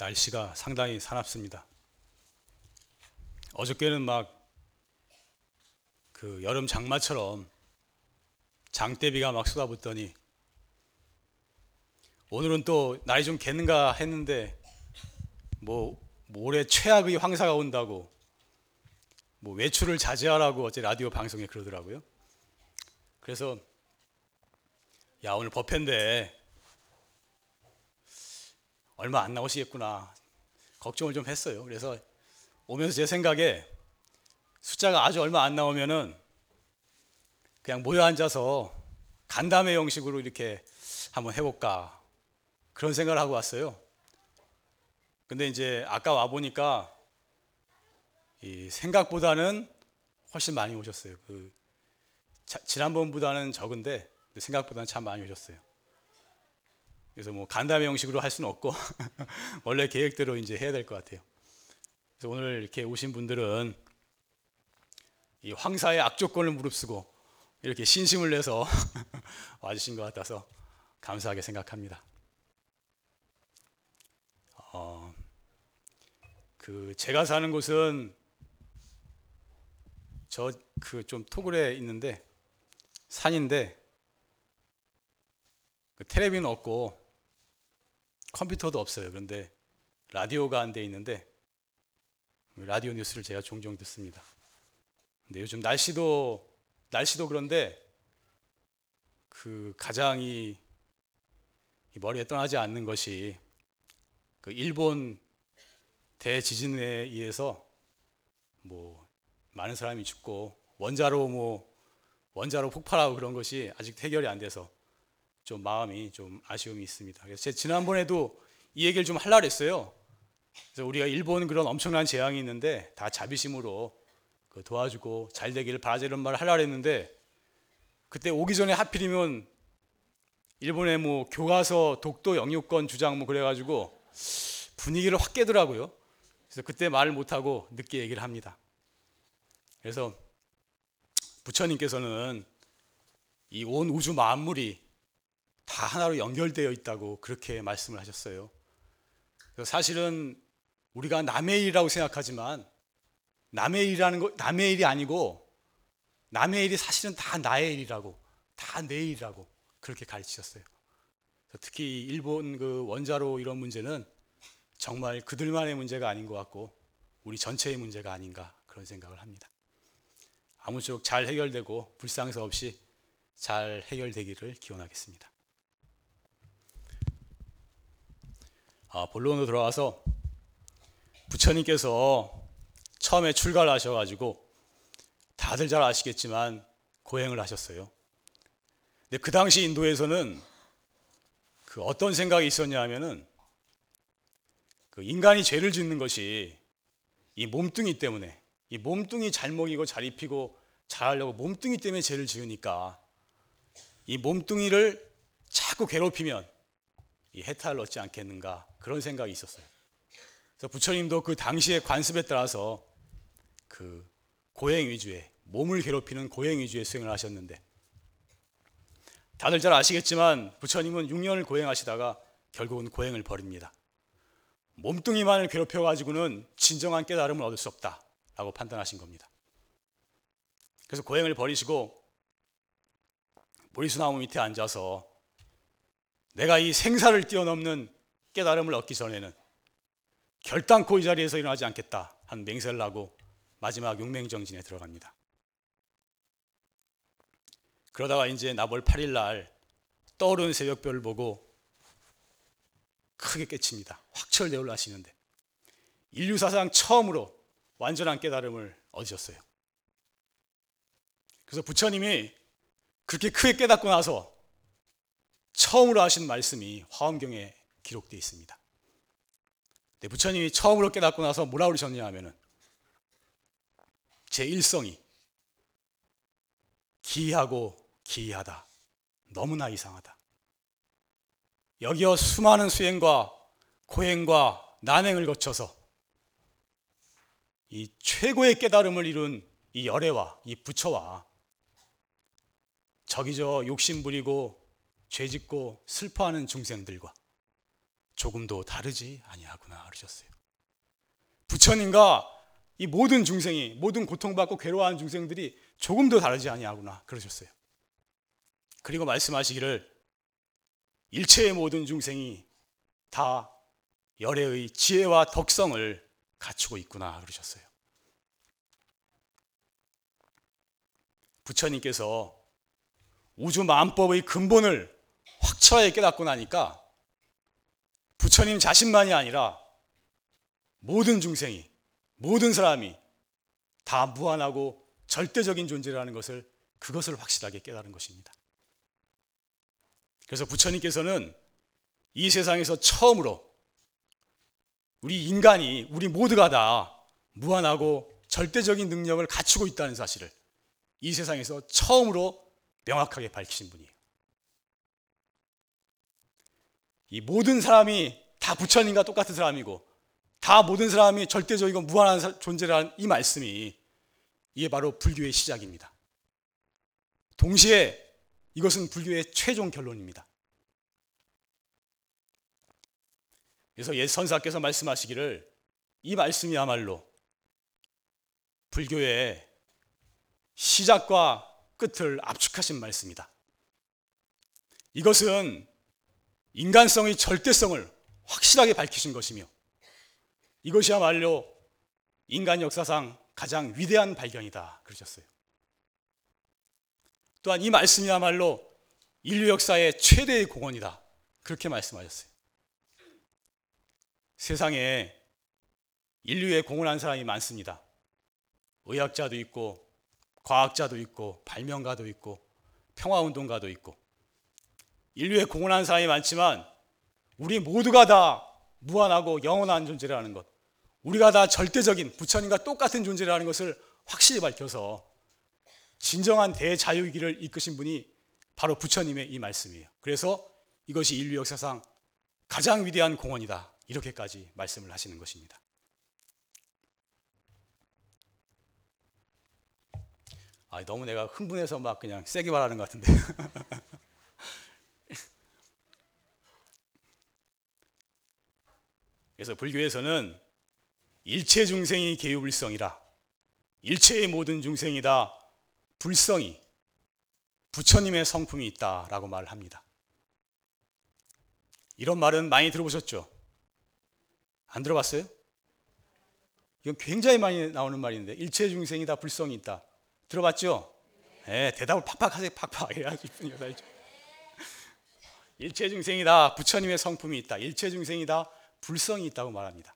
날씨가 상당히 사납습니다. 어저께는 막 그 여름 장마처럼 장대비가 막 쏟아붓더니 오늘은 또 날이 좀 겠는가 했는데 뭐 올해 최악의 황사가 온다고 뭐 외출을 자제하라고 어제 라디오 방송에 그러더라고요. 그래서 야 오늘 법회인데 얼마 안 나오시겠구나 걱정을 좀 했어요. 그래서 오면서 제 생각에 숫자가 아주 얼마 안 나오면은 그냥 모여 앉아서 간담회 형식으로 이렇게 한번 해볼까 그런 생각을 하고 왔어요. 근데 이제 아까 와 보니까 이 생각보다는 훨씬 많이 오셨어요. 그 지난번보다는 적은데 생각보다는 참 많이 오셨어요. 그래서 뭐 간담회 형식으로 할 수는 없고 원래 계획대로 이제 해야 될 것 같아요. 그래서 오늘 이렇게 오신 분들은 이 황사의 악조건을 무릅쓰고 이렇게 신심을 내서 와주신 것 같아서 감사하게 생각합니다. 어, 그 제가 사는 곳은 저 그 좀 토굴에 있는데 산인데 그 텔레비는 없고 컴퓨터도 없어요. 그런데 라디오가 안 돼 있는데 라디오 뉴스를 제가 종종 듣습니다. 근데 요즘 날씨도 날씨도 그런데 그 가장 이 머리에 떠나지 않는 것이 그 일본 대지진에 의해서 뭐 많은 사람이 죽고 원자로 뭐 원자로 폭발하고 그런 것이 아직 해결이 안 돼서 좀 마음이 좀 아쉬움이 있습니다. 그래서 제가 지난번에도 이 얘기를 좀 하려고 했어요. 그래서 우리가 일본 그런 엄청난 재앙이 있는데 다 자비심으로 그 도와주고 잘 되기를 바라자 이런 말을 하려고 했는데 그때 오기 전에 하필이면 일본의 뭐 교과서 독도 영유권 주장 뭐 그래가지고 분위기를 확 깨더라고요. 그래서 그때 말을 못하고 늦게 얘기를 합니다. 그래서 부처님께서는 이 온 우주 만물이 다 하나로 연결되어 있다고 그렇게 말씀을 하셨어요. 사실은 우리가 남의 일이라고 생각하지만 남의 일이라는 거 남의 일이 아니고 남의 일이 사실은 다 나의 일이라고 다 내 일이라고 그렇게 가르치셨어요. 특히 일본 그 원자로 이런 문제는 정말 그들만의 문제가 아닌 것 같고 우리 전체의 문제가 아닌가 그런 생각을 합니다. 아무쪼록 잘 해결되고 불상사 없이 잘 해결되기를 기원하겠습니다. 아, 본론으로 들어와서 부처님께서 처음에 출가를 하셔가지고 다들 잘 아시겠지만 고행을 하셨어요. 근데 그 당시 인도에서는 그 어떤 생각이 있었냐 하면은 그 인간이 죄를 짓는 것이 이 몸뚱이 때문에 이 몸뚱이 잘 먹이고 잘 입히고 잘하려고 몸뚱이 때문에 죄를 지으니까 이 몸뚱이를 자꾸 괴롭히면 이 해탈을 얻지 않겠는가 그런 생각이 있었어요. 그래서 부처님도 그 당시의 관습에 따라서 그 고행 위주의 몸을 괴롭히는 고행 위주의 수행을 하셨는데 다들 잘 아시겠지만 부처님은 6년을 고행하시다가 결국은 고행을 버립니다. 몸뚱이만을 괴롭혀 가지고는 진정한 깨달음을 얻을 수 없다라고 판단하신 겁니다. 그래서 고행을 버리시고 보리수나무 밑에 앉아서 내가 이 생사를 뛰어넘는 깨달음을 얻기 전에는 결단코 이 자리에서 일어나지 않겠다 한 맹세를 하고 마지막 용맹정진에 들어갑니다. 그러다가 이제 나벌 8일 날 떠오르는 새벽별을 보고 크게 깨칩니다. 확철대오를 하시는데 인류 사상 처음으로 완전한 깨달음을 얻으셨어요. 그래서 부처님이 그렇게 크게 깨닫고 나서 처음으로 하신 말씀이 화엄경에 기록되어 있습니다. 네, 부처님이 처음으로 깨닫고 나서 뭐라 그러셨냐 하면은 제 일성이 기이하고 기이하다. 너무나 이상하다. 여기어 수많은 수행과 고행과 난행을 거쳐서 이 최고의 깨달음을 이룬 이 열애와 이 부처와 저기 저 욕심 부리고 죄 짓고 슬퍼하는 중생들과 조금도 다르지 아니하구나 그러셨어요. 부처님과 이 모든 중생이 모든 고통받고 괴로워하는 중생들이 조금도 다르지 아니하구나 그러셨어요. 그리고 말씀하시기를 일체의 모든 중생이 다 열애의 지혜와 덕성을 갖추고 있구나 그러셨어요. 부처님께서 우주 만법의 근본을 확철하게 깨닫고 나니까 부처님 자신만이 아니라 모든 중생이 모든 사람이 다 무한하고 절대적인 존재라는 것을 그것을 확실하게 깨달은 것입니다. 그래서 부처님께서는 이 세상에서 처음으로 우리 인간이 우리 모두가 다 무한하고 절대적인 능력을 갖추고 있다는 사실을 이 세상에서 처음으로 명확하게 밝히신 분이에요. 이 모든 사람이 다 부처님과 똑같은 사람이고 다 모든 사람이 절대적이고 무한한 존재라는 이 말씀이 이게 바로 불교의 시작입니다. 동시에 이것은 불교의 최종 결론입니다. 그래서 예 선사께서 말씀하시기를 이 말씀이야말로 불교의 시작과 끝을 압축하신 말씀이다. 이것은 인간성의 절대성을 확실하게 밝히신 것이며 이것이야말로 인간 역사상 가장 위대한 발견이다. 그러셨어요. 또한 이 말씀이야말로 인류 역사의 최대의 공헌이다. 그렇게 말씀하셨어요. 세상에 인류에 공헌한 사람이 많습니다. 의학자도 있고, 과학자도 있고, 발명가도 있고, 평화운동가도 있고, 인류에 공헌한 사람이 많지만, 우리 모두가 다 무한하고 영원한 존재라는 것, 우리가 다 절대적인 부처님과 똑같은 존재라는 것을 확실히 밝혀서 진정한 대자유기를 이끄신 분이 바로 부처님의 이 말씀이에요. 그래서 이것이 인류 역사상 가장 위대한 공헌이다. 이렇게까지 말씀을 하시는 것입니다. 아, 너무 내가 흥분해서 막 그냥 세게 말하는 것 같은데. 그래서 불교에서는 일체 중생이 개유불성이라 일체의 모든 중생이 다 불성이 부처님의 성품이 있다라고 말을 합니다. 이런 말은 많이 들어보셨죠? 안 들어봤어요? 이건 굉장히 많이 나오는 말인데 일체 중생이 다 불성이 있다. 들어봤죠? 네, 대답을 팍팍 하세요. 팍팍 해야지 분이 알죠. 일체 중생이 다. 부처님의 성품이 있다. 일체 중생이 다. 불성이 있다고 말합니다.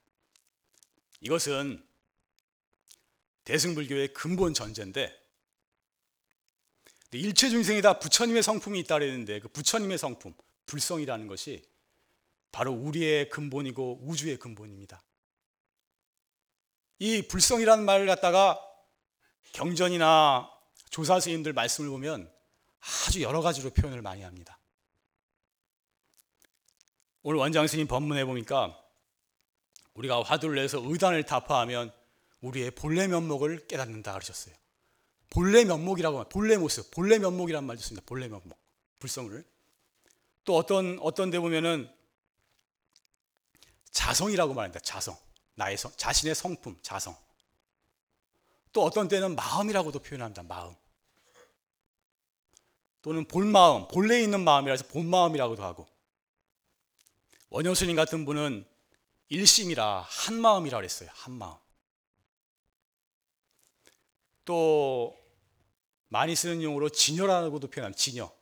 이것은 대승불교의 근본 전제인데 일체 중생이 다 부처님의 성품이 있다 그랬는데 그 부처님의 성품 불성이라는 것이 바로 우리의 근본이고 우주의 근본입니다. 이 불성이라는 말을 갖다가 경전이나 조사 스님들 말씀을 보면 아주 여러 가지로 표현을 많이 합니다. 오늘 원장 스님 법문에 보니까 우리가 화두를 내서 의단을 타파하면 우리의 본래 면목을 깨닫는다 그러셨어요. 본래 면목이라고 말, 본래 모습, 본래 면목이란 말도 씁니다. 본래 면목, 불성을. 또 어떤 어떤 데 보면은 자성이라고 말합니다. 자성. 나의 성, 자신의 성품, 자성. 또 어떤 때는 마음이라고도 표현합니다. 마음. 또는 본마음, 본래 있는 마음이라서 본 마음이라고도 하고. 원효스님 같은 분은 일심이라 한 마음이라 그랬어요. 한 마음. 또 많이 쓰는 용어로 진여라고도 표현합니다. 진여.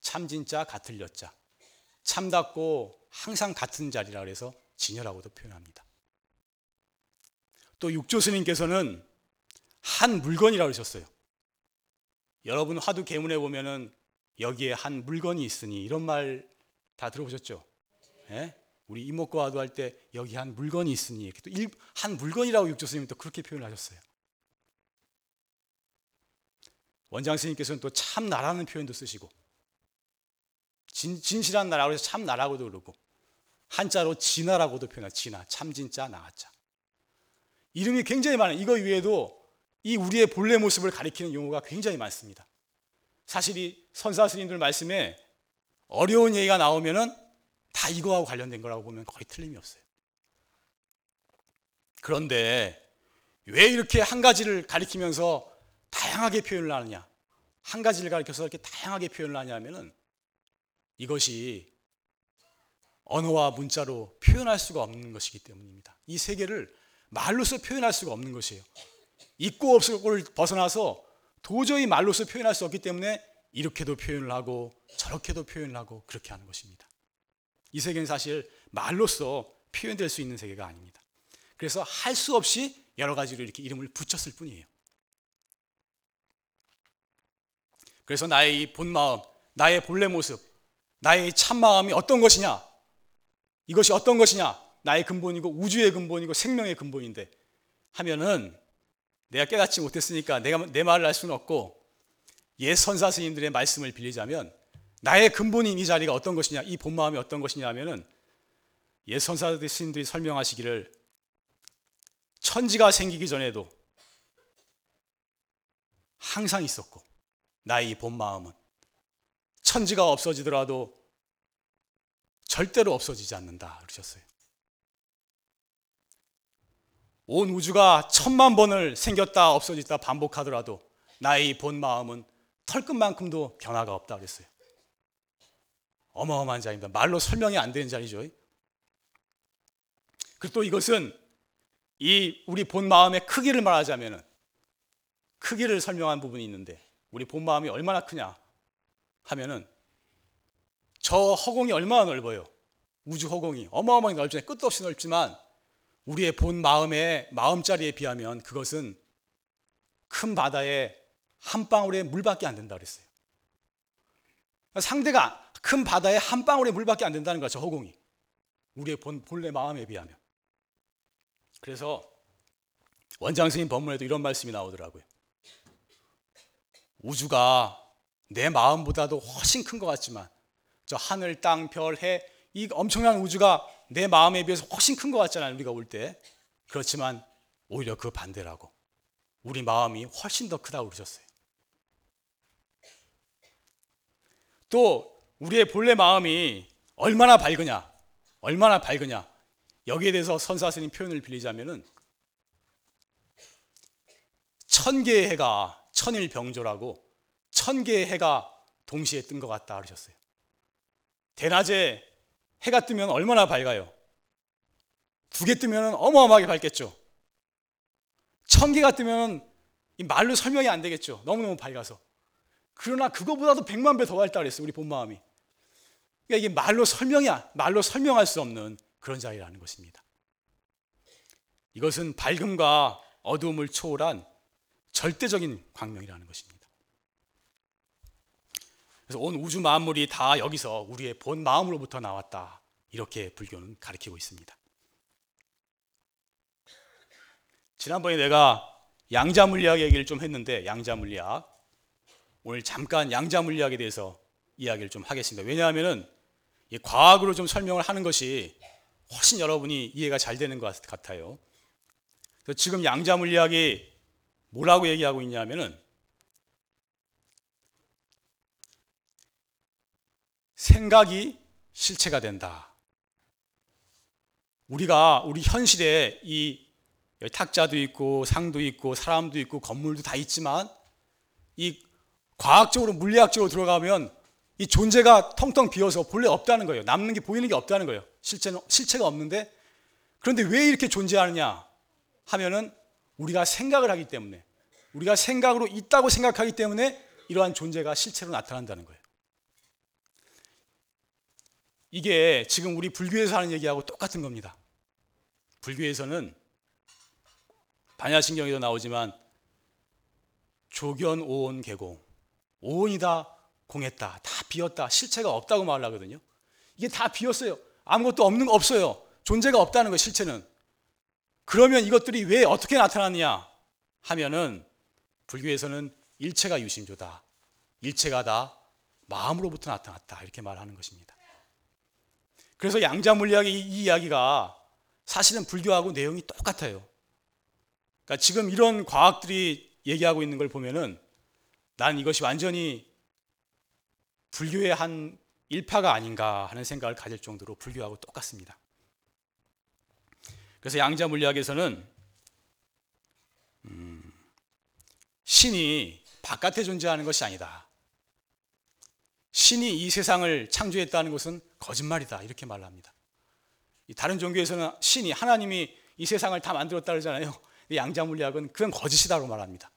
참진자 같을 여자. 참답고 항상 같은 자리라 그래서 진여라고도 표현합니다. 또 육조 스님께서는 한 물건이라고 그러셨어요. 여러분 화두 개문에 보면은 여기에 한 물건이 있으니 이런 말 다 들어보셨죠? 네? 우리 이목과 화두 할때 여기 한 물건이 있으니 이렇게 또 한 물건이라고 육조 스님이 또 그렇게 표현하셨어요. 원장 스님께서는 또 참나라는 표현도 쓰시고 진, 진실한 나라고 해서 참나라고도 그러고 한자로 진화라고도 표현하 진화, 참진자, 나자. 이름이 굉장히 많아요. 이거 위에도 이 우리의 본래 모습을 가리키는 용어가 굉장히 많습니다. 사실 이 선사 스님들 말씀에 어려운 얘기가 나오면은 다다 이거하고 관련된 거라고 보면 거의 틀림이 없어요. 그런데 왜 이렇게 한 가지를 가리키면서 다양하게 표현을 하느냐? 한 가지를 가리켜서 이렇게 다양하게 표현을 하냐면은 이것이 언어와 문자로 표현할 수가 없는 것이기 때문입니다. 이 세계를 말로서 표현할 수가 없는 것이에요. 있고 없을걸 벗어나서 도저히 말로서 표현할 수 없기 때문에 이렇게도 표현을 하고 저렇게도 표현을 하고 그렇게 하는 것입니다. 이 세계는 사실 말로서 표현될 수 있는 세계가 아닙니다. 그래서 할 수 없이 여러 가지로 이렇게 이름을 붙였을 뿐이에요. 그래서 나의 이 본마음, 나의 본래 모습, 나의 참마음이 어떤 것이냐? 이것이 어떤 것이냐? 나의 근본이고 우주의 근본이고 생명의 근본인데 하면은 내가 깨닫지 못했으니까 내가 내 말을 할 수는 없고 옛 선사 스님들의 말씀을 빌리자면 나의 근본인 이 자리가 어떤 것이냐, 이 본 마음이 어떤 것이냐 하면은 옛 선사 스님들이 설명하시기를 천지가 생기기 전에도 항상 있었고 나의 이 본 마음은 천지가 없어지더라도 절대로 없어지지 않는다 그러셨어요. 온 우주가 천만 번을 생겼다 없어졌다 반복하더라도 나의 본 마음은 털끝만큼도 변화가 없다 그랬어요. 어마어마한 자입니다. 말로 설명이 안 되는 자리죠. 그리고 또 이것은 이 우리 본 마음의 크기를 말하자면 크기를 설명한 부분이 있는데 우리 본 마음이 얼마나 크냐 하면은 저 허공이 얼마나 넓어요. 우주 허공이 어마어마하게 넓잖아요. 끝도 없이 넓지만 우리의 본 마음의 마음자리에 비하면 그것은 큰 바다의 한 방울의 물밖에 안 된다 그랬어요. 상대가 큰 바다의 한 방울의 물밖에 안 된다는 거죠, 허공이. 우리의 본, 본래 마음에 비하면. 그래서 원장 스님 법문에도 이런 말씀이 나오더라고요. 우주가 내 마음보다도 훨씬 큰 것 같지만 저 하늘, 땅, 별, 해, 이 엄청난 우주가 내 마음에 비해서 훨씬 큰 것 같잖아요. 우리가 올 때. 그렇지만 오히려 그 반대라고. 우리 마음이 훨씬 더 크다고 그러셨어요. 또 우리의 본래 마음이 얼마나 밝으냐, 얼마나 밝으냐. 여기에 대해서 선사스님 표현을 빌리자면은 천 개의 해가 천일 병조라고 천 개의 해가 동시에 뜬 것 같다 그러셨어요. 대낮에 해가 뜨면 얼마나 밝아요? 두 개 뜨면 어마어마하게 밝겠죠. 천 개가 뜨면 말로 설명이 안 되겠죠. 너무너무 밝아서. 그러나 그거보다도 백만 배 더 밝다 그랬어요. 우리 본 마음이. 그러니까 이게 말로 설명이 말로 설명할 수 없는 그런 자리라는 것입니다. 이것은 밝음과 어두움을 초월한 절대적인 광명이라는 것입니다. 그래서 온 우주 만물이 다 여기서 우리의 본 마음으로부터 나왔다. 이렇게 불교는 가르치고 있습니다. 지난번에 내가 양자 물리학 얘기를 좀 했는데 양자 물리학 오늘 잠깐 양자 물리학에 대해서 이야기를 좀 하겠습니다. 왜냐하면은 과학으로 좀 설명을 하는 것이 훨씬 여러분이 이해가 잘 되는 것 같아요. 지금 양자 물리학이 뭐라고 얘기하고 있냐면은 생각이 실체가 된다. 우리가 우리 현실에 이 탁자도 있고 상도 있고 사람도 있고 건물도 다 있지만 이 과학적으로 물리학적으로 들어가면 이 존재가 텅텅 비어서 본래 없다는 거예요. 남는 게 보이는 게 없다는 거예요. 실체 실체가 없는데 그런데 왜 이렇게 존재하느냐 하면은 우리가 생각을 하기 때문에 우리가 생각으로 있다고 생각하기 때문에 이러한 존재가 실체로 나타난다는 거예요. 이게 지금 우리 불교에서 하는 얘기하고 똑같은 겁니다. 불교에서는 반야신경에도 나오지만 조견 오온 개공 오온이다 공했다 다 비었다 실체가 없다고 말을 하거든요. 이게 다 비었어요. 아무것도 없는 거 없어요. 존재가 없다는 거 실체는. 그러면 이것들이 왜 어떻게 나타났느냐 하면은 불교에서는 일체가 유심조다. 일체가 다 마음으로부터 나타났다. 이렇게 말하는 것입니다. 그래서 양자 물리학의 이 이야기가 사실은 불교하고 내용이 똑같아요. 그러니까 지금 이런 과학들이 얘기하고 있는 걸 보면은 난 이것이 완전히 불교의 한 일파가 아닌가 하는 생각을 가질 정도로 불교하고 똑같습니다. 그래서 양자 물리학에서는 음, 신이 바깥에 존재하는 것이 아니다. 신이 이 세상을 창조했다는 것은 거짓말이다. 이렇게 말합니다. 다른 종교에서는 신이 하나님이 이 세상을 다 만들었다 그러잖아요. 양자 물리학은 그건 거짓이다고 말합니다.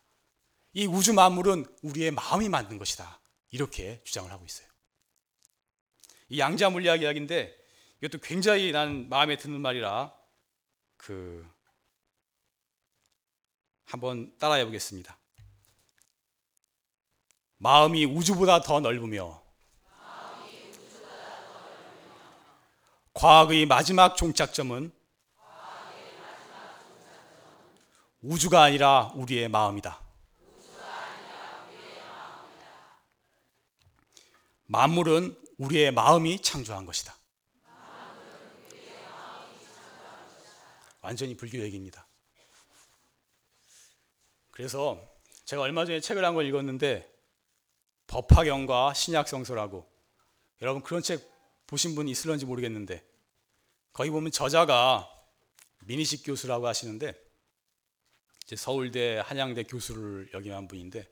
이 우주 만물은 우리의 마음이 만든 것이다. 이렇게 주장을 하고 있어요. 이 양자 물리학 이야기인데 이것도 굉장히 난 마음에 드는 말이라 그 한번 따라해 보겠습니다. 마음이 우주보다 더 넓으며 과학의 마지막 종착점은 우주가 아니라 우리의 마음이다. 만물은 우리의 마음이 창조한 것이다. 완전히 불교 얘기입니다. 그래서 제가 얼마 전에 책을 한 걸 읽었는데 법화경과 신약성서라고 여러분 그런 책 보신 분 있을런지 모르겠는데 거기 보면 저자가 민희식 교수라고 하시는데 이제 서울대 한양대 교수를 역임한 분인데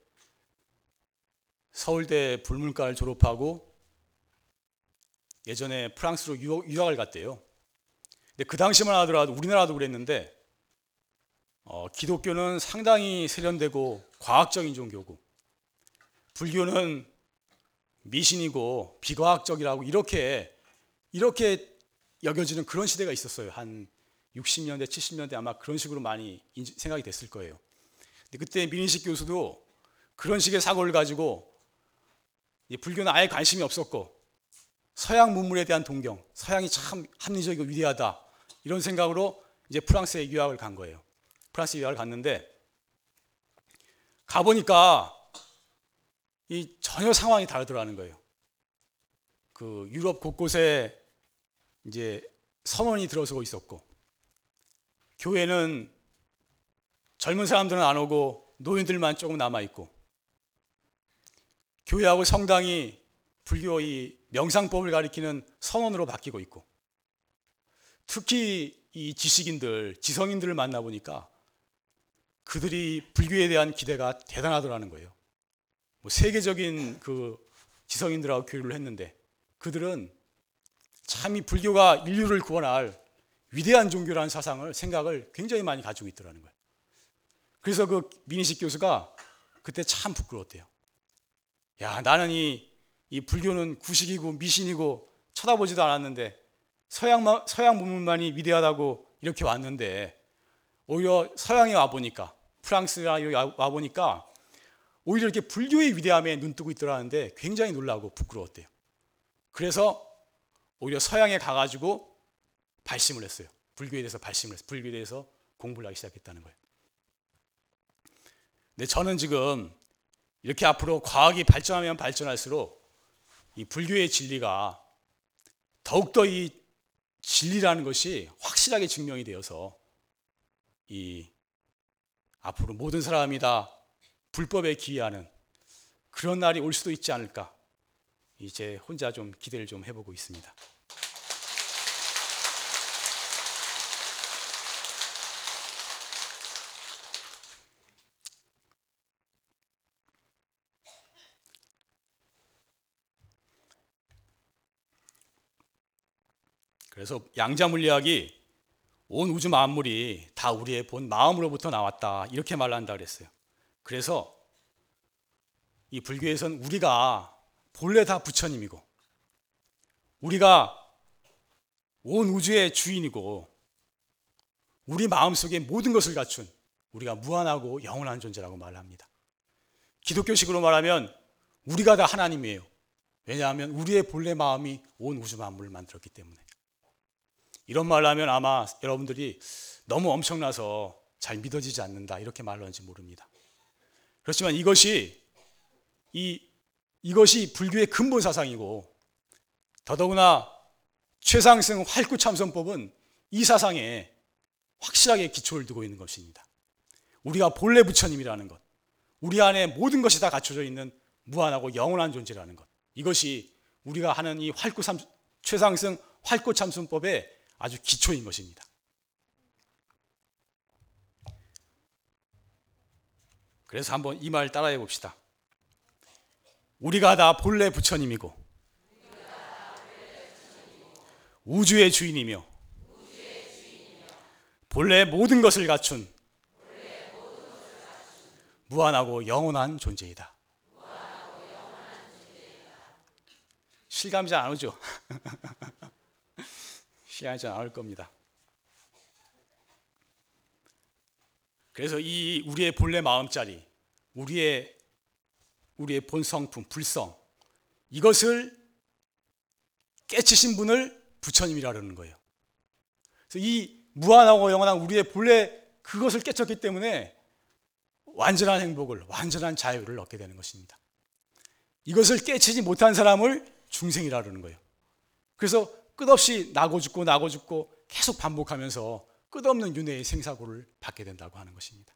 서울대 불문과를 졸업하고 예전에 프랑스로 유학, 을 갔대요. 근데 그 당시만 하더라도 우리나라도 그랬는데 어, 기독교는 상당히 세련되고 과학적인 종교고 불교는 미신이고 비과학적이라고 이렇게 이렇게 여겨지는 그런 시대가 있었어요. 한 60년대, 70년대 아마 그런 식으로 많이 생각이 됐을 거예요. 근데 그때 민인식 교수도 그런 식의 사고를 가지고 불교는 아예 관심이 없었고 서양 문물에 대한 동경, 서양이 참 합리적이고 위대하다 이런 생각으로 이제 프랑스에 유학을 간 거예요. 프랑스 유학을 갔는데 가 보니까 이 전혀 상황이 다르더라는 거예요. 그 유럽 곳곳에 이제 선원이 들어서고 있었고 교회는 젊은 사람들은 안 오고 노인들만 조금 남아 있고 교회하고 성당이 불교 의 명상법을 가리키는 선언으로 바뀌고 있고 특히 이 지식인들, 지성인들을 만나 보니까 그들이 불교에 대한 기대가 대단하더라는 거예요. 뭐 세계적인 그 지성인들하고 교류를 했는데 그들은 참 이 불교가 인류를 구원할 위대한 종교라는 사상을 생각을 굉장히 많이 가지고 있더라는 거예요. 그래서 그 민희식 교수가 그때 참 부끄러웠대요. 야, 나는 이, 이 불교는 구식이고 미신이고 쳐다보지도 않았는데 서양, 서양 문물만이 위대하다고 이렇게 왔는데 오히려 서양에 와보니까 프랑스나 와보니까 오히려 이렇게 불교의 위대함에 눈뜨고 있더라는데 굉장히 놀라고 부끄러웠대요. 그래서 오히려 서양에 가가지고 발심을 했어요. 불교에 대해서 발심을 했어요. 불교에 대해서 공부를 하기 시작했다는 거예요. 근데 저는 지금 이렇게 앞으로 과학이 발전하면 발전할수록 이 불교의 진리가 더욱더 이 진리라는 것이 확실하게 증명이 되어서 이 앞으로 모든 사람이 다 불법에 기이하는 그런 날이 올 수도 있지 않을까 이제 혼자 좀 기대를 좀 해보고 있습니다. 그래서 양자 물리학이 온 우주 만물이 다 우리의 본 마음으로부터 나왔다 이렇게 말한다 그랬어요. 그래서 이 불교에서는 우리가 본래 다 부처님이고 우리가 온 우주의 주인이고 우리 마음속에 모든 것을 갖춘 우리가 무한하고 영원한 존재라고 말합니다. 기독교식으로 말하면 우리가 다 하나님이에요. 왜냐하면 우리의 본래 마음이 온 우주 만물을 만들었기 때문에. 이런 말을 하면 아마 여러분들이 너무 엄청나서 잘 믿어지지 않는다 이렇게 말하는지 모릅니다. 그렇지만 이것이 이 이것이 불교의 근본 사상이고 더더구나 최상승 활구참선법은 이 사상에 확실하게 기초를 두고 있는 것입니다. 우리가 본래 부처님이라는 것, 우리 안에 모든 것이 다 갖춰져 있는 무한하고 영원한 존재라는 것, 이것이 우리가 하는 이 활구 삼, 최상승 활구 참순법의 아주 기초인 것입니다. 그래서 한번 이 말 따라해 봅시다. 우리가 다 본래 부처님이고 우주의 주인이며 본래 모든 것을 갖춘 무한하고 영원한 존재이다. 실감이 잘 안 오죠? 안올 겁니다. 그래서 이 우리의 본래 마음자리, 우리의 우리의 본성품, 불성 이것을 깨치신 분을 부처님이라 그러는 거예요. 그래서 이 무한하고 영원한 우리의 본래 그것을 깨쳤기 때문에 완전한 행복을, 완전한 자유를 얻게 되는 것입니다. 이것을 깨치지 못한 사람을 중생이라 그러는 거예요. 그래서 끝없이 나고 죽고 나고 죽고 계속 반복하면서 끝없는 윤회의 생사고를 받게 된다고 하는 것입니다.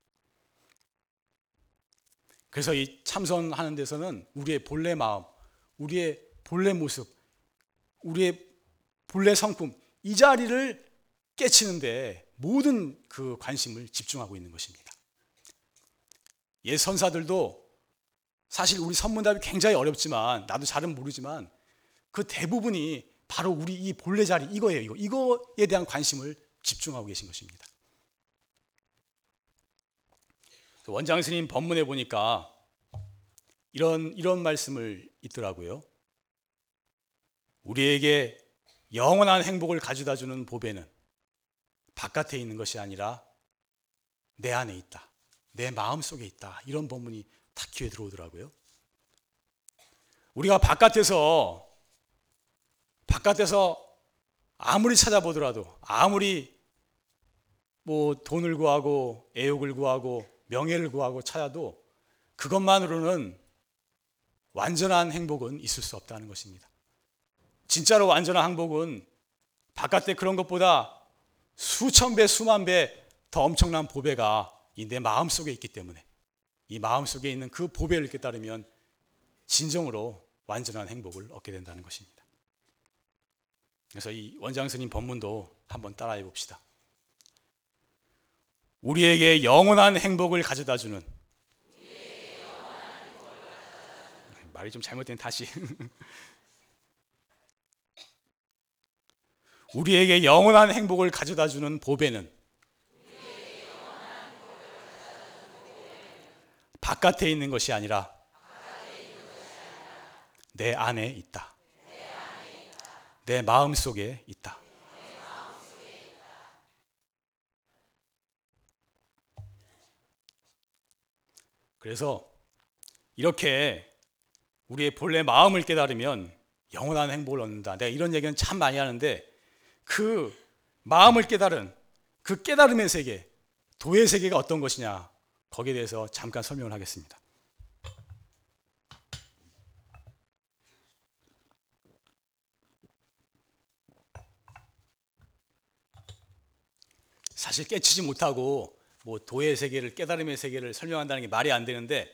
그래서 이 참선하는 데서는 우리의 본래 마음, 우리의 본래 모습, 우리의 본래 성품 이 자리를 깨치는데 모든 그 관심을 집중하고 있는 것입니다. 예 선사들도 사실 우리 선문답이 굉장히 어렵지만 나도 잘은 모르지만 그 대부분이 바로 우리 이 본래 자리 이거예요. 이거 이거에 대한 관심을 집중하고 계신 것입니다. 원장 스님 법문에 보니까 이런 이런 말씀을 있더라고요. 우리에게 영원한 행복을 가져다 주는 보배는 바깥에 있는 것이 아니라 내 안에 있다. 내 마음 속에 있다. 이런 법문이 탁 귀에 들어오더라고요. 우리가 바깥에서 바깥에서 아무리 찾아보더라도 아무리 뭐 돈을 구하고 애욕을 구하고 명예를 구하고 찾아도 그것만으로는 완전한 행복은 있을 수 없다는 것입니다. 진짜로 완전한 행복은 바깥에 그런 것보다 수천 배, 수만 배 더 엄청난 보배가 이내 마음 속에 있기 때문에 이 마음 속에 있는 그 보배를 깨달으면 진정으로 완전한 행복을 얻게 된다는 것입니다. 그래서 이 원장 스님 법문도 한번 따라해 봅시다. 우리에게 영원한 행복을 가져다 주는 말이 좀 잘못된 다시 우리에게 영원한 행복을 가져다 주는 보배는 바깥에 있는 것이 아니라 내 안에 있다. 내 마음 속에 있다. 그래서 이렇게 우리의 본래 마음을 깨달으면 영원한 행복을 얻는다. 내가 이런 얘기는 참 많이 하는데 그 마음을 깨달은 그 깨달음의 세계, 도의 세계가 어떤 것이냐 거기에 대해서 잠깐 설명을 하겠습니다. 사실 깨치지 못하고 뭐 도의 세계를 깨달음의 세계를 설명한다는 게 말이 안 되는데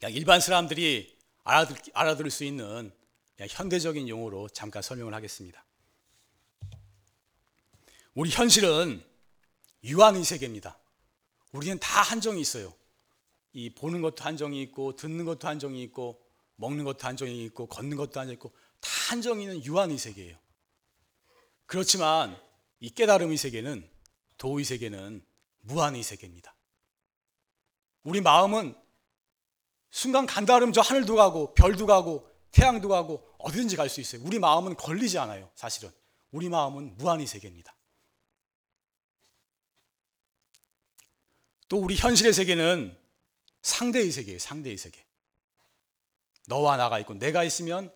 그냥 일반 사람들이 알아들, 알아들을 수 있는 현대적인 용어로 잠깐 설명을 하겠습니다. 우리 현실은 유한의 세계입니다. 우리는 다 한정이 있어요. 이 보는 것도 한정이 있고 듣는 것도 한정이 있고 먹는 것도 한정이 있고 걷는 것도 한정이 있고 다 한정이 있는 유한의 세계예요. 그렇지만 이 깨달음의 세계는 도의 세계는 무한의 세계입니다. 우리 마음은 순간 간다 그러면 저 하늘도 가고 별도 가고 태양도 가고 어디든지 갈 수 있어요. 우리 마음은 걸리지 않아요. 사실은 우리 마음은 무한의 세계입니다. 또 우리 현실의 세계는 상대의 세계예요. 상대의 세계. 너와 나가 있고 내가 있으면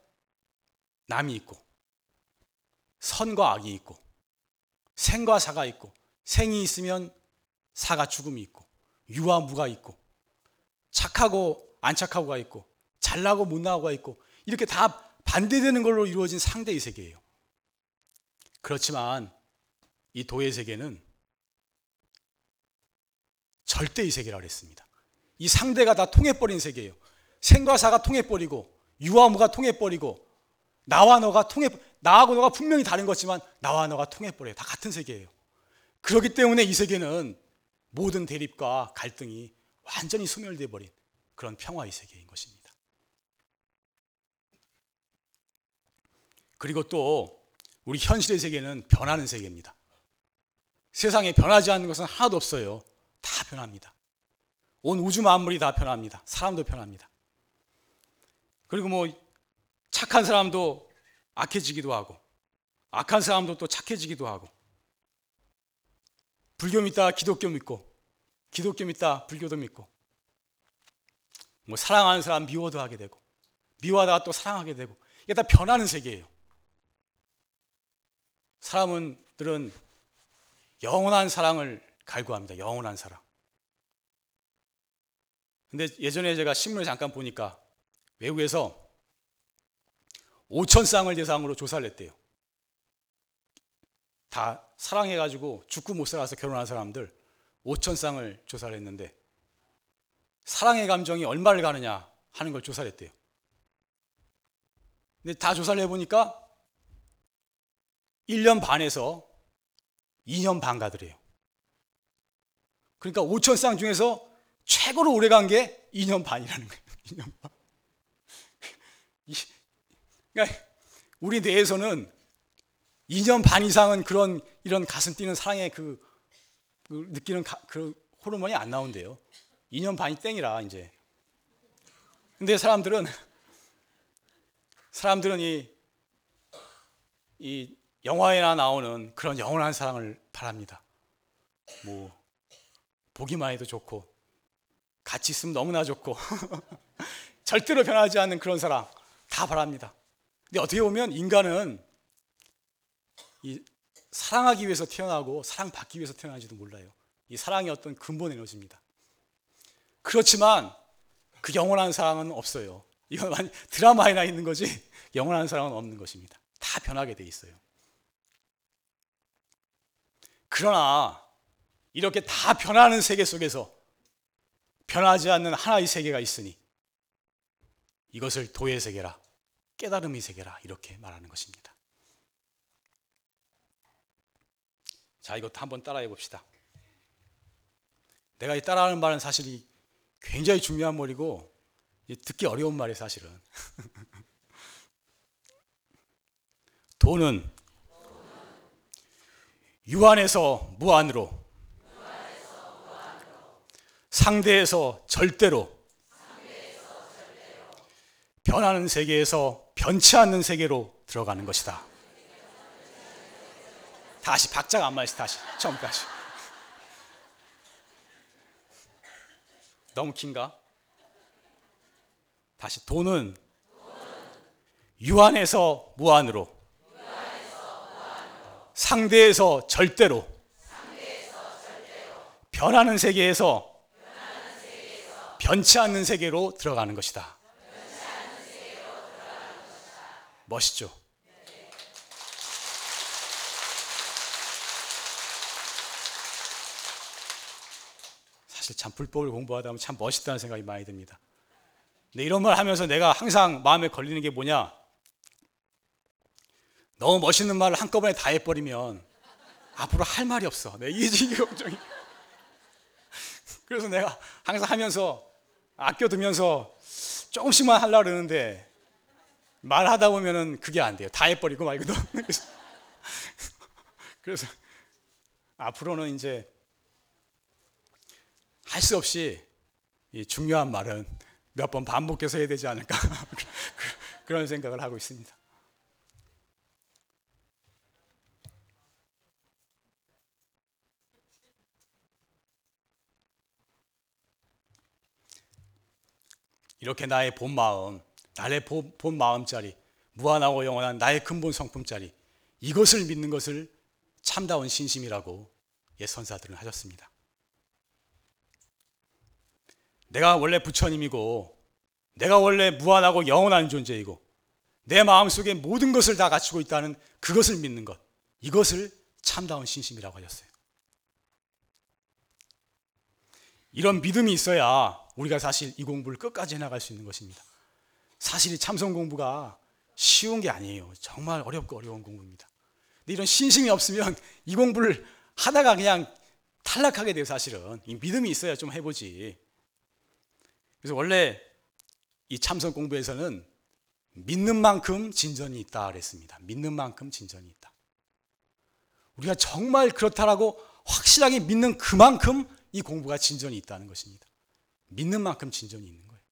남이 있고 선과 악이 있고 생과 사가 있고 생이 있으면 사가 죽음이 있고 유와 무가 있고 착하고 안 착하고가 있고 잘나고 못나고가 있고 이렇게 다 반대되는 걸로 이루어진 상대의 세계예요. 그렇지만 이 도의 세계는 절대의 세계라고 했습니다. 이 상대가 다 통해버린 세계예요. 생과 사가 통해버리고 유와 무가 통해버리고 나와 너가 통해 나하고 너가 분명히 다른 것지만 나와 너가 통해버려요. 다 같은 세계예요. 그렇기 때문에 이 세계는 모든 대립과 갈등이 완전히 소멸돼 버린 그런 평화의 세계인 것입니다. 그리고 또 우리 현실의 세계는 변하는 세계입니다. 세상에 변하지 않는 것은 하나도 없어요. 다 변합니다. 온 우주 만물이 다 변합니다. 사람도 변합니다. 그리고 뭐 착한 사람도 악해지기도 하고 악한 사람도 또 착해지기도 하고 불교 믿다 기독교 믿고 기독교 믿다 불교도 믿고 뭐 사랑하는 사람 미워도 하게 되고 미워하다가 또 사랑하게 되고 이게 다 변하는 세계예요. 사람들은 영원한 사랑을 갈구합니다. 영원한 사랑. 근데 예전에 제가 신문을 잠깐 보니까 외국에서 5천 쌍을 대상으로 조사를 했대요. 다 사랑해가지고 죽고 못 살아서 결혼한 사람들 5천 쌍을 조사를 했는데 사랑의 감정이 얼마를 가느냐 하는 걸 조사를 했대요. 근데 다 조사를 해보니까 1년 반에서 2년 반 가더래요. 그러니까 5천 쌍 중에서 최고로 오래 간 게 2년 반이라는 거예요. 2년 반. 그러니까 우리 뇌에서는 2년 반 이상은 그런 이런 가슴 뛰는 사랑의 그, 그 느끼는 가, 그 호르몬이 안 나온대요. 2년 반이 땡이라 이제. 근데 사람들은 사람들은 이, 이 영화에나 나오는 그런 영원한 사랑을 바랍니다. 뭐 보기만 해도 좋고 같이 있으면 너무나 좋고 절대로 변하지 않는 그런 사랑 다 바랍니다. 근데 어떻게 보면 인간은 이 사랑하기 위해서 태어나고 사랑받기 위해서 태어나지도 몰라요. 이 사랑이 어떤 근본 에너지입니다. 그렇지만 그 영원한 사랑은 없어요. 이건 드라마에나 있는 거지 영원한 사랑은 없는 것입니다. 다 변하게 돼 있어요. 그러나 이렇게 다 변하는 세계 속에서 변하지 않는 하나의 세계가 있으니 이것을 도의 세계라 깨달음의 세계라 이렇게 말하는 것입니다. 자, 이것도 한번 따라해 봅시다. 내가 이 따라하는 말은 사실이 굉장히 중요한 말이고 듣기 어려운 말이 사실은. 돈은 유한에서 무한으로 상대에서 절대로 변하는 세계에서 변치 않는 세계로 들어가는 것이다. 다시 박자가 안 맞지 다시 처음까지. 너무 긴가? 다시 돈은 유한에서 무한으로 상대에서 절대로 변하는 세계에서 변치 않는 세계로 들어가는 것이다. 멋있죠? 사실 참 불법을 공부하다 보면 참 멋있다는 생각이 많이 듭니다. 근데 이런 말 하면서 내가 항상 마음에 걸리는 게 뭐냐? 너무 멋있는 말을 한꺼번에 다 해버리면 앞으로 할 말이 없어. 내 이게 걱정이. 그래서 내가 항상 하면서 아껴두면서 조금씩만 하려고 그러는데 말하다 보면은 그게 안 돼요. 다 해버리고 막 이거도. 그래서 앞으로는 이제 할 수 없이 이 중요한 말은 몇 번 반복해서 해야 되지 않을까 그런 생각을 하고 있습니다. 이렇게 나의 본 마음, 나의 본, 본 마음짜리, 무한하고 영원한 나의 근본 성품짜리, 이것을 믿는 것을 참다운 신심이라고 옛 선사들은 하셨습니다. 내가 원래 부처님이고, 내가 원래 무한하고 영원한 존재이고, 내 마음 속에 모든 것을 다 갖추고 있다는 그것을 믿는 것, 이것을 참다운 신심이라고 하셨어요. 이런 믿음이 있어야 우리가 사실 이 공부를 끝까지 해나갈 수 있는 것입니다. 사실 이 참선 공부가 쉬운 게 아니에요. 정말 어렵고 어려운 공부입니다. 근데 이런 신심이 없으면 이 공부를 하다가 그냥 탈락하게 돼요, 사실은. 이 믿음이 있어야 좀 해보지. 그래서 원래 이 참선 공부에서는 믿는 만큼 진전이 있다 그랬습니다. 믿는 만큼 진전이 있다. 우리가 정말 그렇다라고 확실하게 믿는 그만큼 이 공부가 진전이 있다는 것입니다. 믿는 만큼 진전이 있는 거예요.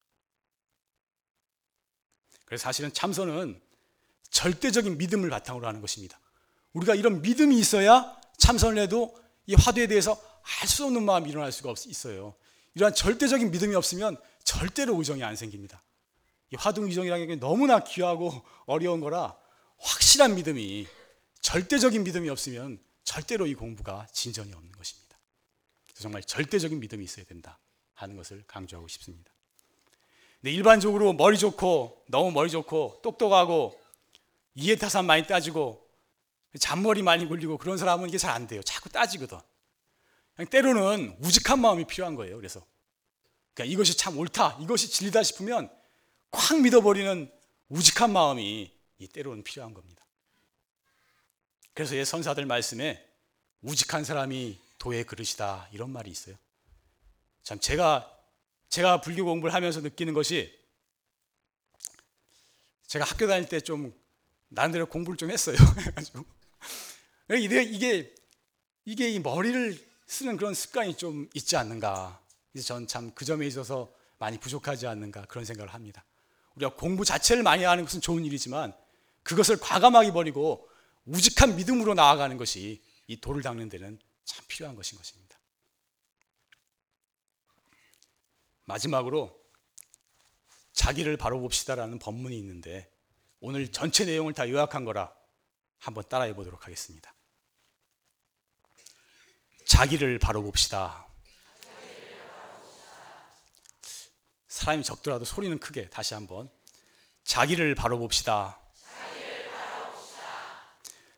그래서 사실은 참선은 절대적인 믿음을 바탕으로 하는 것입니다. 우리가 이런 믿음이 있어야 참선을 해도 이 화두에 대해서 알 수 없는 마음이 일어날 수가 있어요. 이러한 절대적인 믿음이 없으면 절대로 의정이 안 생깁니다. 이 화두 의정이라는 게 너무나 귀하고 어려운 거라 확실한 믿음이 절대적인 믿음이 없으면 절대로 이 공부가 진전이 없는 것입니다. 정말 절대적인 믿음이 있어야 된다 하는 것을 강조하고 싶습니다. 근데 일반적으로 머리 좋고 너무 머리 좋고 똑똑하고 이해타산 많이 따지고 잔머리 많이 굴리고 그런 사람은 이게 잘 안 돼요. 자꾸 따지거든. 때로는 우직한 마음이 필요한 거예요. 그래서 그러니까 이것이 참 옳다, 이것이 진리다 싶으면 콱 믿어버리는 우직한 마음이 이 때로는 필요한 겁니다. 그래서 예 선사들 말씀에 우직한 사람이 도의 그릇이다 이런 말이 있어요. 참 제가 제가 불교 공부를 하면서 느끼는 것이 제가 학교 다닐 때 좀 나름대로 공부를 좀 했어요. 그래가지고 이게 이게 이게 이 머리를 쓰는 그런 습관이 좀 있지 않는가. 그래서 저는 참그 점에 있어서 많이 부족하지 않는가 그런 생각을 합니다. 우리가 공부 자체를 많이 하는 것은 좋은 일이지만 그것을 과감하게 버리고 우직한 믿음으로 나아가는 것이 이 돌을 닦는 데는 참 필요한 것인 것입니다. 마지막으로 자기를 바로 봅시다라는 법문이 있는데 오늘 전체 내용을 다 요약한 거라 한번 따라해 보도록 하겠습니다. 자기를 바로 봅시다. 사람이 적더라도 소리는 크게 다시 한번 자기를 바로 봅시다.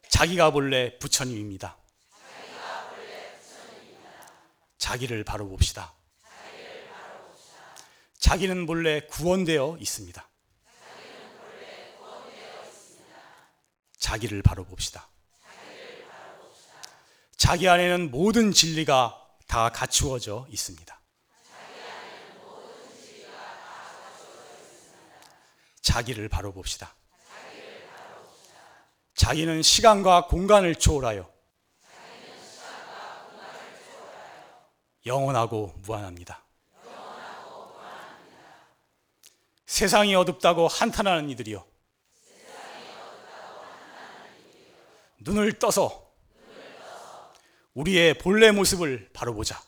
자기가 본래 부처님입니다. 자기를 바로 봅시다. 자기는 본래 구원되어 있습니다. 자기를 바로 봅시다. 자기 안에는 모든 진리가 다 갖추어져 있습니다. 자기를 바로 봅시다. 자기는 시간과 공간을 초월하여 영원하고 무한합니다. 세상이 어둡다고 한탄하는 이들이요. 눈을 떠서 우리의 본래 모습을 바로 보자.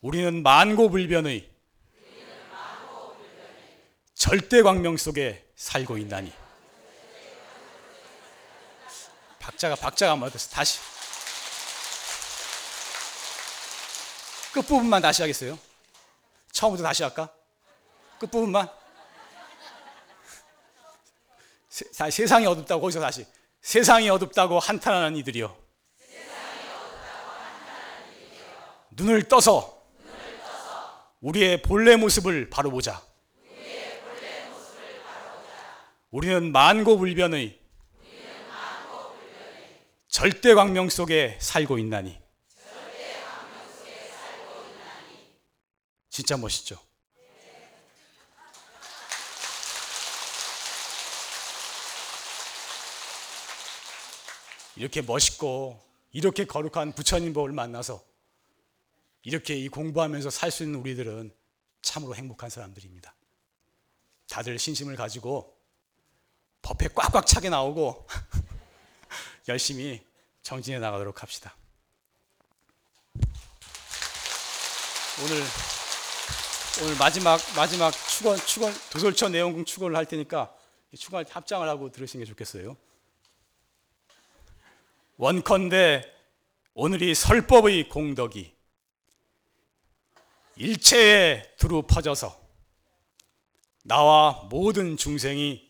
우리는 만고불변의 절대 광명 속에 살고 있나니. 박자가 박자가 맞았어. 다시. 끝 부분만 다시 하겠어요. 처음부터 다시 할까? 끝 부분만. 세, 세상이 어둡다고 거기서 다시. 세상이 어둡다고 한탄하는 이들이요. 눈을 떠서 우리의 본래 모습을 바로 보자. 우리는 만고불변의 절대 광명 속에 살고 있나니. 진짜 멋있죠? 이렇게 멋있고 이렇게 거룩한 부처님 법을 만나서 이렇게 이 공부하면서 살 수 있는 우리들은 참으로 행복한 사람들입니다. 다들 신심을 가지고 법에 꽉꽉 차게 나오고 열심히 정진해 나가도록 합시다. 오늘 오늘 마지막 마지막 축원 축원 도솔처 내용궁 축원을 할 테니까 축원할 때 합장을 하고 들으시는 게 좋겠어요. 원컨대 오늘이 설법의 공덕이 일체에 두루 퍼져서 나와 모든 중생이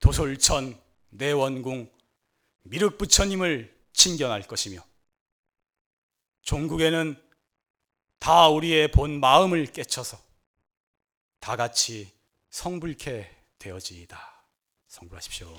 도솔천, 내원궁, 미륵부처님을 칭견할 것이며 종국에는 다 우리의 본 마음을 깨쳐서 다 같이 성불케 되어지이다. 성불하십시오.